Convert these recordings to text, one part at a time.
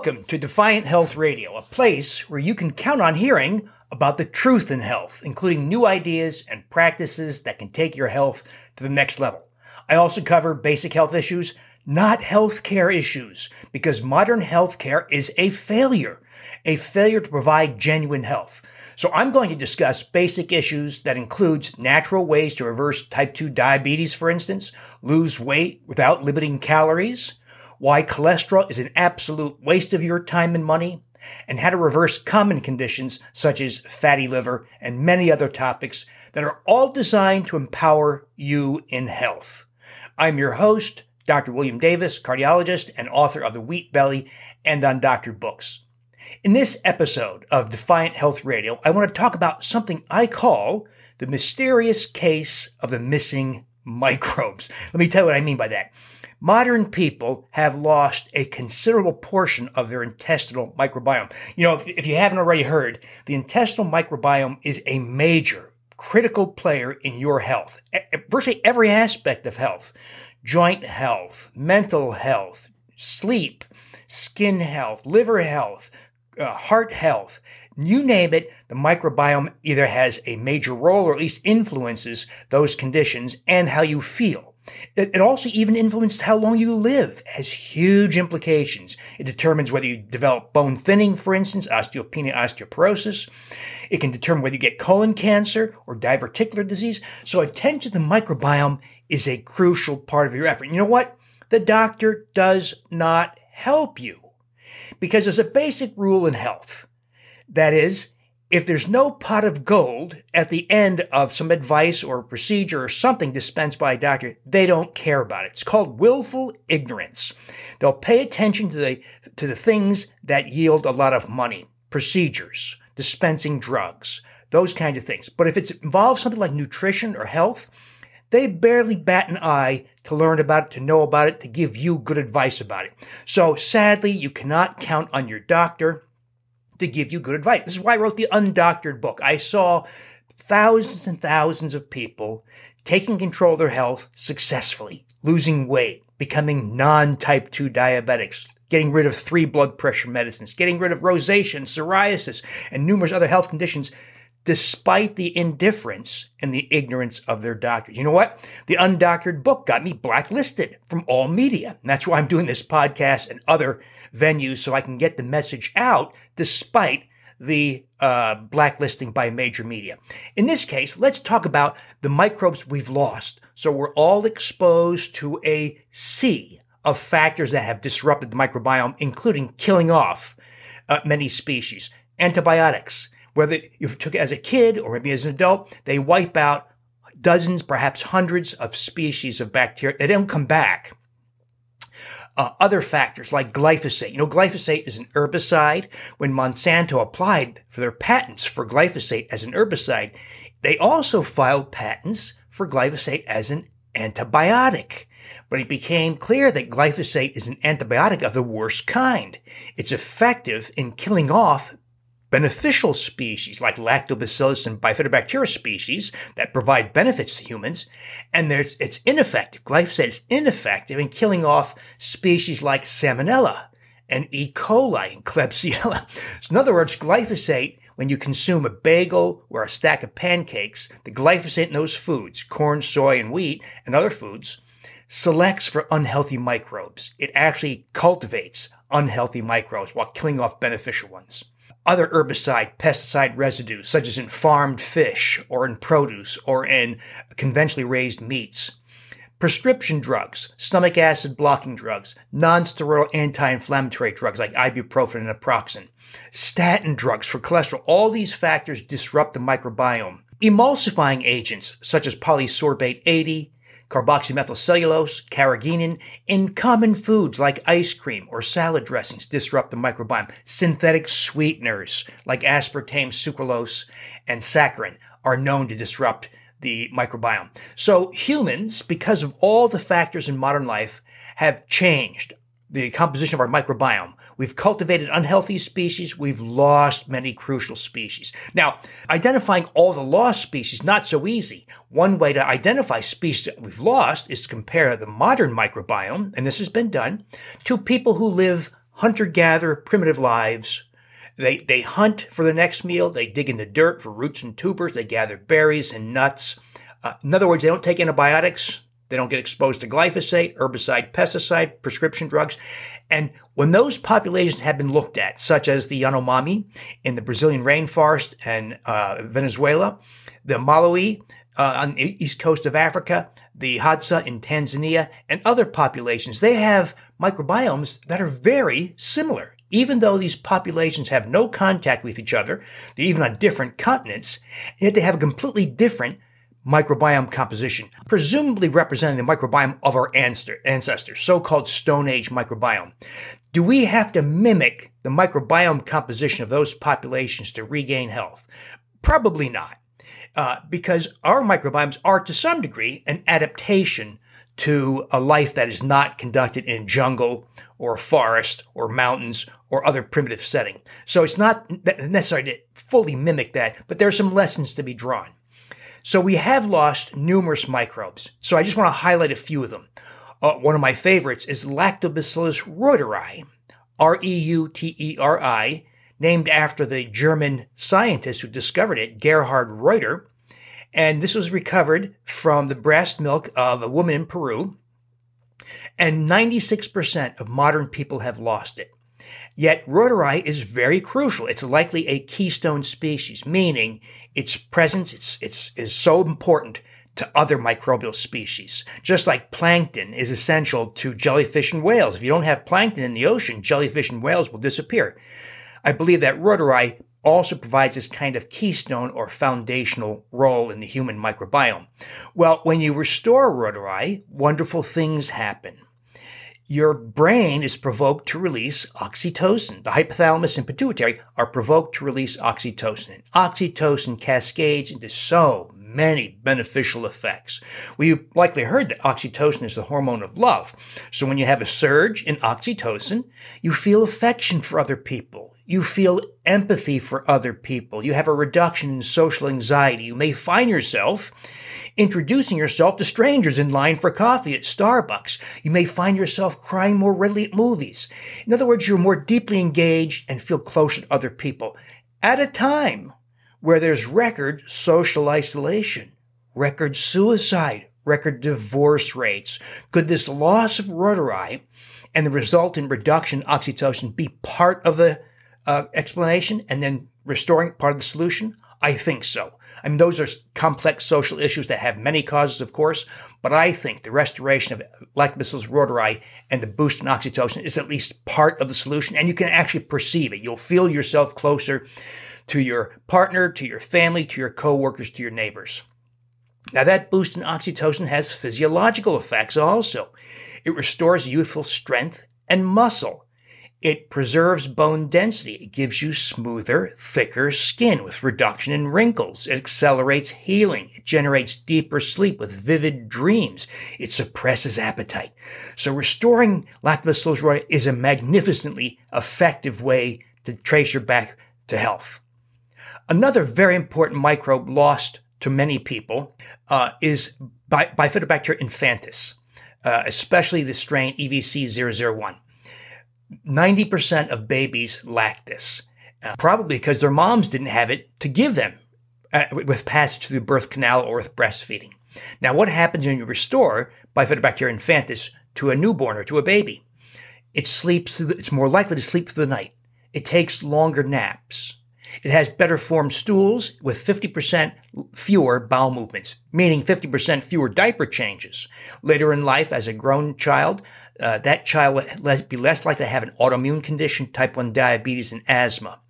Welcome to Defiant Health Radio, a place where you can count on hearing about the truth in health, including new ideas and practices that can take your health to the next level. I also cover basic health issues, not healthcare issues, because modern healthcare is a failure, a failure to provide genuine health. So I'm going to discuss basic issues that includes natural ways to reverse type 2 diabetes, for instance, lose weight without limiting calories, why cholesterol is an absolute waste of your time and money, and how to reverse common conditions such as fatty liver and many other topics that are all designed to empower you in health. I'm your host, Dr. William Davis, cardiologist and author of The Wheat Belly and Undoctored Books. In this episode of Defiant Health Radio, I want to talk about something I call the mysterious case of the missing microbes. Let me tell you what I mean by that modern people have lost a considerable portion of their intestinal microbiome. You know, if, if you haven't already heard, the intestinal microbiome is a major, critical player in your health. Virtually every aspect of health joint health, mental health, sleep, skin health, liver health, uh, heart health. You name it, the microbiome either has a major role or at least influences those conditions and how you feel. It, it also even influences how long you live. Has huge implications. It determines whether you develop bone thinning, for instance, osteopenia, osteoporosis. It can determine whether you get colon cancer or diverticular disease. So attention to the microbiome is a crucial part of your effort. You know what? The doctor does not help you because there's a basic rule in health. That is, if there's no pot of gold at the end of some advice or procedure or something dispensed by a doctor, they don't care about it. It's called willful ignorance. They'll pay attention to the, to the things that yield a lot of money, procedures, dispensing drugs, those kinds of things. But if it involves something like nutrition or health, they barely bat an eye to learn about it, to know about it, to give you good advice about it. So sadly, you cannot count on your doctor to give you good advice. This is why I wrote the Undoctored book. I saw thousands and thousands of people taking control of their health successfully, losing weight, becoming non type 2 diabetics, getting rid of three blood pressure medicines, getting rid of rosacea and psoriasis, and numerous other health conditions despite the indifference and the ignorance of their doctors. You know what? The Undoctored book got me blacklisted from all media. And that's why I'm doing this podcast and other venues so I can get the message out despite the uh, blacklisting by major media. In this case, let's talk about the microbes we've lost. So we're all exposed to a sea of factors that have disrupted the microbiome, including killing off uh, many species. Antibiotics, whether you took it as a kid or maybe as an adult, they wipe out dozens, perhaps hundreds of species of bacteria. They don't come back. Uh, other factors like glyphosate. You know, glyphosate is an herbicide. When Monsanto applied for their patents for glyphosate as an herbicide, they also filed patents for glyphosate as an antibiotic. But it became clear that glyphosate is an antibiotic of the worst kind. It's effective in killing off beneficial species like lactobacillus and bifidobacteria species that provide benefits to humans, and there's, it's ineffective. Glyphosate is ineffective in killing off species like salmonella and E. coli and Klebsiella. So in other words, glyphosate, when you consume a bagel or a stack of pancakes, the glyphosate in those foods, corn, soy, and wheat, and other foods, selects for unhealthy microbes. It actually cultivates unhealthy microbes while killing off beneficial ones other herbicide, pesticide residues, such as in farmed fish or in produce or in conventionally raised meats. Prescription drugs, stomach acid blocking drugs, non-steroidal anti-inflammatory drugs like ibuprofen and naproxen, statin drugs for cholesterol. All these factors disrupt the microbiome. Emulsifying agents such as polysorbate 80, Carboxymethylcellulose, carrageenan, in common foods like ice cream or salad dressings disrupt the microbiome. Synthetic sweeteners like aspartame, sucralose, and saccharin are known to disrupt the microbiome. So humans, because of all the factors in modern life, have changed the composition of our microbiome. We've cultivated unhealthy species. We've lost many crucial species. Now, identifying all the lost species, not so easy. One way to identify species that we've lost is to compare the modern microbiome, and this has been done, to people who live hunter gatherer primitive lives. They, they hunt for the next meal. They dig in the dirt for roots and tubers. They gather berries and nuts. Uh, in other words, they don't take antibiotics. They don't get exposed to glyphosate, herbicide, pesticide, prescription drugs. And when those populations have been looked at, such as the Yanomami in the Brazilian rainforest and uh, Venezuela, the Malawi uh, on the east coast of Africa, the Hadza in Tanzania, and other populations, they have microbiomes that are very similar. Even though these populations have no contact with each other, they're even on different continents, yet they have a completely different microbiome composition, presumably representing the microbiome of our ancestors, so-called Stone Age microbiome. Do we have to mimic the microbiome composition of those populations to regain health? Probably not, uh, because our microbiomes are to some degree an adaptation to a life that is not conducted in jungle or forest or mountains or other primitive setting. So it's not necessary to fully mimic that, but there are some lessons to be drawn. So we have lost numerous microbes. So I just want to highlight a few of them. Uh, one of my favorites is Lactobacillus reuteri, R E U T E R I, named after the German scientist who discovered it, Gerhard Reuter. And this was recovered from the breast milk of a woman in Peru. And 96% of modern people have lost it. Yet reuteri is very crucial. It's likely a keystone species, meaning its presence it's, it's, is so important to other microbial species. Just like plankton is essential to jellyfish and whales. If you don't have plankton in the ocean, jellyfish and whales will disappear. I believe that reuteri also provides this kind of keystone or foundational role in the human microbiome. Well, when you restore reuteri, wonderful things happen your brain is provoked to release oxytocin. The hypothalamus and pituitary are provoked to release oxytocin. And oxytocin cascades into so many beneficial effects. We've likely heard that oxytocin is the hormone of love. So when you have a surge in oxytocin, you feel affection for other people. You feel empathy for other people. You have a reduction in social anxiety. You may find yourself introducing yourself to strangers in line for coffee at Starbucks. You may find yourself crying more readily at movies. In other words, you're more deeply engaged and feel closer to other people at a time where there's record social isolation, record suicide, record divorce rates. Could this loss of reuteri and the resultant reduction in oxytocin be part of the uh, explanation and then restoring part of the solution? I think so. I mean, those are complex social issues that have many causes, of course, but I think the restoration of Lactobacillus reuteri and the boost in oxytocin is at least part of the solution, and you can actually perceive it. You'll feel yourself closer to your partner, to your family, to your coworkers, to your neighbors. Now, that boost in oxytocin has physiological effects also. It restores youthful strength and muscle. It preserves bone density. It gives you smoother, thicker skin with reduction in wrinkles. It accelerates healing. It generates deeper sleep with vivid dreams. It suppresses appetite. So restoring lactobacillus reuteri is a magnificently effective way to trace your back to health. Another very important microbe lost to many people uh, is Bifidobacter infantis, uh, especially the strain EVC001. 90% of babies lack this, uh, probably because their moms didn't have it to give them uh, with passage through the birth canal or with breastfeeding. Now, what happens when you restore Bifidobacterium infantis to a newborn or to a baby? It sleeps through the, it's more likely to sleep through the night. It takes longer naps. It has better formed stools with 50% fewer bowel movements, meaning 50% fewer diaper changes. Later in life, as a grown child, uh, that child will be less likely to have an autoimmune condition, type 1 diabetes, and asthma.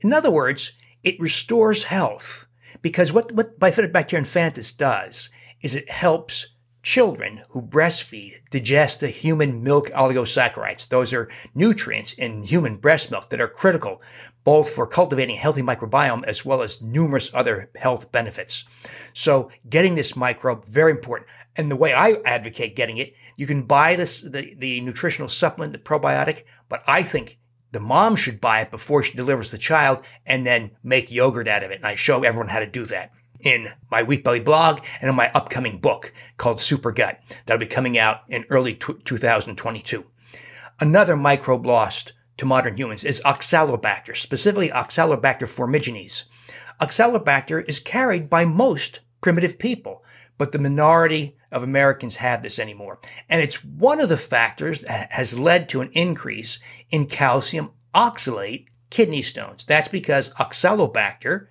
In other words, it restores health because what, what Bifidobacter infantis does is it helps children who breastfeed digest the human milk oligosaccharides. Those are nutrients in human breast milk that are critical both for cultivating a healthy microbiome as well as numerous other health benefits. So getting this microbe, very important. And the way I advocate getting it, you can buy this, the, the nutritional supplement, the probiotic, but I think the mom should buy it before she delivers the child and then make yogurt out of it. And I show everyone how to do that in my Wheat Belly blog and in my upcoming book called Super Gut. That'll be coming out in early t- 2022. Another microbe lost to modern humans is Oxalobacter, specifically Oxalobacter formigenes. Oxalobacter is carried by most primitive people, but the minority of Americans have this anymore. And it's one of the factors that has led to an increase in calcium oxalate kidney stones. That's because Oxalobacter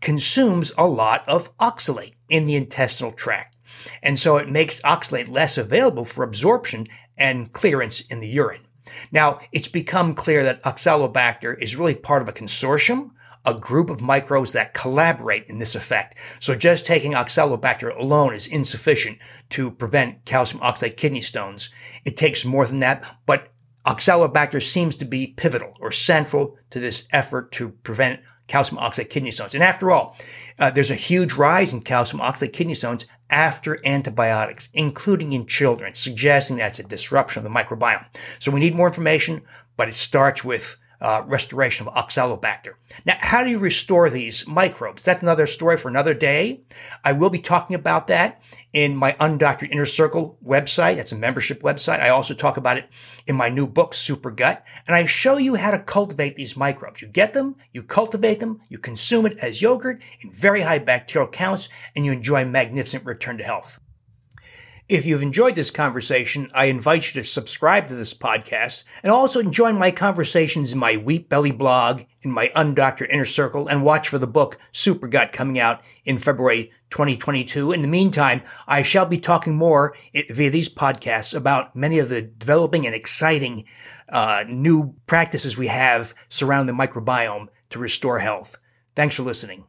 consumes a lot of oxalate in the intestinal tract. And so it makes oxalate less available for absorption and clearance in the urine. Now, it's become clear that Oxalobacter is really part of a consortium, a group of microbes that collaborate in this effect. So just taking Oxalobacter alone is insufficient to prevent calcium oxalate kidney stones. It takes more than that, but Oxalobacter seems to be pivotal or central to this effort to prevent calcium oxalate kidney stones. And after all, uh, there's a huge rise in calcium oxalate kidney stones after antibiotics, including in children, suggesting that's a disruption of the microbiome. So we need more information, but it starts with uh, restoration of oxalobacter. Now, how do you restore these microbes? That's another story for another day. I will be talking about that in my Undoctored Inner Circle website. That's a membership website. I also talk about it in my new book, Super Gut, and I show you how to cultivate these microbes. You get them, you cultivate them, you consume it as yogurt in very high bacterial counts, and you enjoy magnificent return to health. If you've enjoyed this conversation, I invite you to subscribe to this podcast and also join my conversations in my Wheat Belly blog, in my Undoctored Inner Circle, and watch for the book Super Gut coming out in February 2022. In the meantime, I shall be talking more via these podcasts about many of the developing and exciting uh, new practices we have surrounding the microbiome to restore health. Thanks for listening.